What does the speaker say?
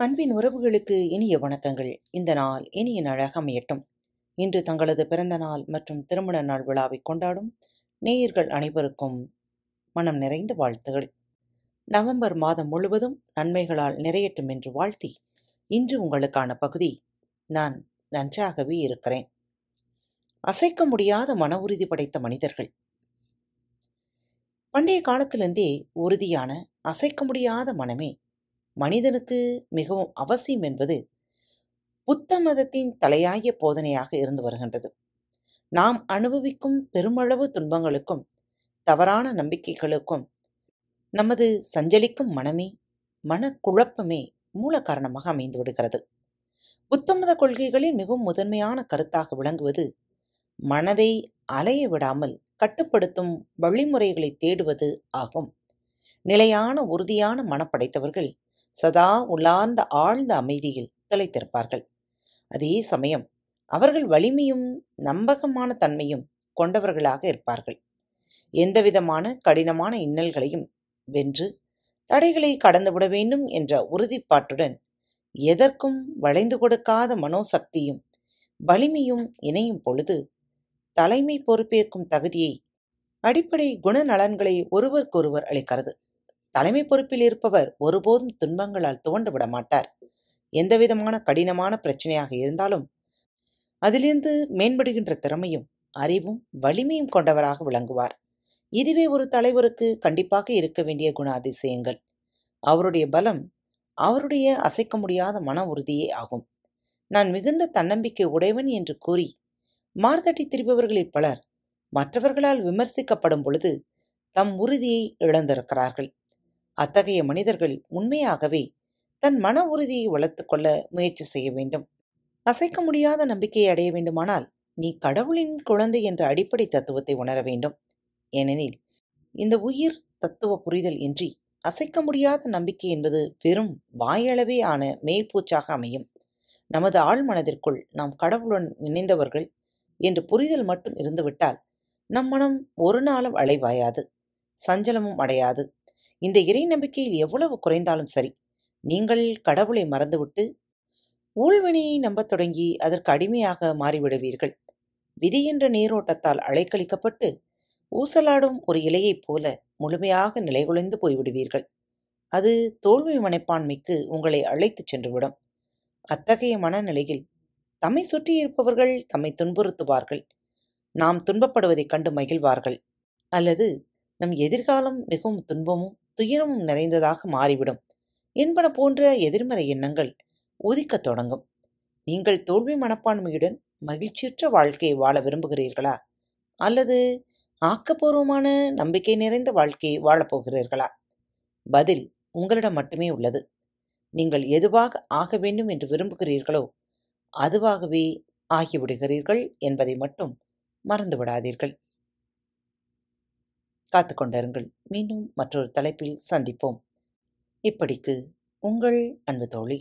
அன்பின் உறவுகளுக்கு இனிய வணக்கங்கள். இந்த நாள் இனிய நாளாக அமையட்டும் இன்று தங்களது பிறந்த நாள் மற்றும் திருமண நாள் விழாவை கொண்டாடும் நேயர்கள் அனைவருக்கும் மனம் நிறைந்த வாழ்த்துகள். நவம்பர் மாதம் முழுவதும் நன்மைகளால் நிறையட்டும் என்று வாழ்த்தி இன்று உங்களுக்கான பகுதி நான் நன்றாகவே இருக்கிறேன். அசைக்க முடியாத மன உறுதி படைத்த மனிதர்கள். பண்டைய காலத்திலிருந்தே உறுதியான அசைக்க முடியாத மனமே மனிதனுக்கு மிகவும் அவசியம் என்பது புத்த மதத்தின் தலையாய போதனையாக இருந்து வருகின்றது. நாம் அனுபவிக்கும் பெருமளவு துன்பங்களுக்கும் தவறான நம்பிக்கைகளுக்கும் நமது சஞ்சலிக்கும் மனமே மனக்குழப்பமே மூல காரணமாக அமைந்து விடுகிறது. புத்த மத கொள்கைகளில் மிகவும் முதன்மையான கருத்தாக விளங்குவது மனதை அலைய விடாமல் கட்டுப்படுத்தும் வழிமுறைகளை தேடுவது ஆகும். நிலையான உறுதியான மனப்படைத்தவர்கள் சதா உள்ளார்ந்த ஆழ்ந்த அமைதியில் திளைத்திருப்பார்கள் அதே சமயம் அவர்கள் வலிமையும் நம்பகமான தன்மையும் கொண்டவர்களாக இருப்பார்கள். எந்தவிதமான கடினமான இன்னல்களையும் வென்று தடைகளை கடந்துவிட வேண்டும் என்ற உறுதிப்பாட்டுடன் எதற்கும் வளைந்து கொடுக்காத மனோசக்தியும் வலிமையும் இணையும் பொழுது தலைமை பொறுப்பேற்கும் தகுதியை அடிப்படை குணநலன்களை ஒருவருக்கொருவர் அளிக்கிறது. தலைமை பொறுப்பில் இருப்பவர் ஒருபோதும் துன்பங்களால் துவண்டு விட மாட்டார். எந்தவிதமான கடினமான பிரச்சனையாக இருந்தாலும் அதிலிருந்து மேம்படுகின்ற திறமையும் அறிவும் வலிமையும் கொண்டவராக விளங்குவார். இதுவே ஒரு தலைவருக்கு கண்டிப்பாக இருக்க வேண்டிய குண அதிசயங்கள் அவருடைய பலம் அவருடைய அசைக்க முடியாத மன உறுதியே ஆகும். நான் மிகுந்த தன்னம்பிக்கை உடையவன் என்று கூறி மார்தட்டி திரிபவர்களில் பலர் மற்றவர்களால் விமர்சிக்கப்படும் பொழுது தம் உறுதியை இழந்திருக்கிறார்கள். அத்தகைய மனிதர்கள் உண்மையாகவே தன் மன உறுதியை வளர்த்து கொள்ள முயற்சி செய்ய வேண்டும். அசைக்க முடியாத நம்பிக்கையை அடைய வேண்டுமானால் நீ கடவுளின் குழந்தை என்ற அடிப்படை தத்துவத்தை உணர வேண்டும். ஏனெனில் இந்த உயிர் தத்துவ புரிதல் இன்றி அசைக்க முடியாத நம்பிக்கை என்பது வெறும் வாயளவே ஆன மேல்பூச்சாக அமையும். நமது ஆழ்மனதிற்குள் நாம் கடவுளுடன் இணைந்தவர்கள் என்று புரிதல் மட்டும் இருந்துவிட்டால் நம் மனம் ஒரு நாளும் அலைவாயாது சஞ்சலமும் அடையாது. இந்த இறை நம்பிக்கையில் எவ்வளவு குறைந்தாலும் சரி நீங்கள் கடவுளை மறந்துவிட்டு ஊழ்வினையை நம்பத் தொடங்கி அதற்கு அடிமையாக மாறிவிடுவீர்கள். விதி என்ற நீரோட்டத்தால் அலைக்கழிக்கப்பட்டு ஊசலாடும் ஒரு இலையைப் போல முழுமையாக நிலைகுலைந்து போய்விடுவீர்கள். அது தோல்வி மனைப்பான்மைக்கு உங்களை அழைத்துச் சென்றுவிடும். அத்தகைய மனநிலையில் தம்மை சுற்றியிருப்பவர்கள் தம்மை துன்புறுத்துவார்கள். நாம் துன்பப்படுவதைக் கண்டு மகிழ்வார்கள். அல்லது நம் எதிர்காலம் மிகவும் துன்பமும் துயரமும் நிறைந்ததாக மாறிவிடும். என்பன போன்ற எதிர்மறை எண்ணங்கள் உதிக்கத் தொடங்கும். நீங்கள் தோல்வி மனப்பான்மையுடன் மகிழ்ச்சியற்ற வாழ்க்கையை வாழ விரும்புகிறீர்களா? அல்லது ஆக்கப்பூர்வமான நம்பிக்கை நிறைந்த வாழ்க்கையை வாழப்போகிறீர்களா பதில் உங்களிடம் மட்டுமே உள்ளது. நீங்கள் எதுவாக ஆக வேண்டும் என்று விரும்புகிறீர்களோ அதுவாகவே ஆகிவிடுகிறீர்கள் என்பதை மட்டும் மறந்துவிடாதீர்கள். காத்து கொண்டிருங்கள் மீண்டும் மற்றொரு தலைப்பில் சந்திப்போம். இப்படிக்கு உங்கள் அன்பு தோழி.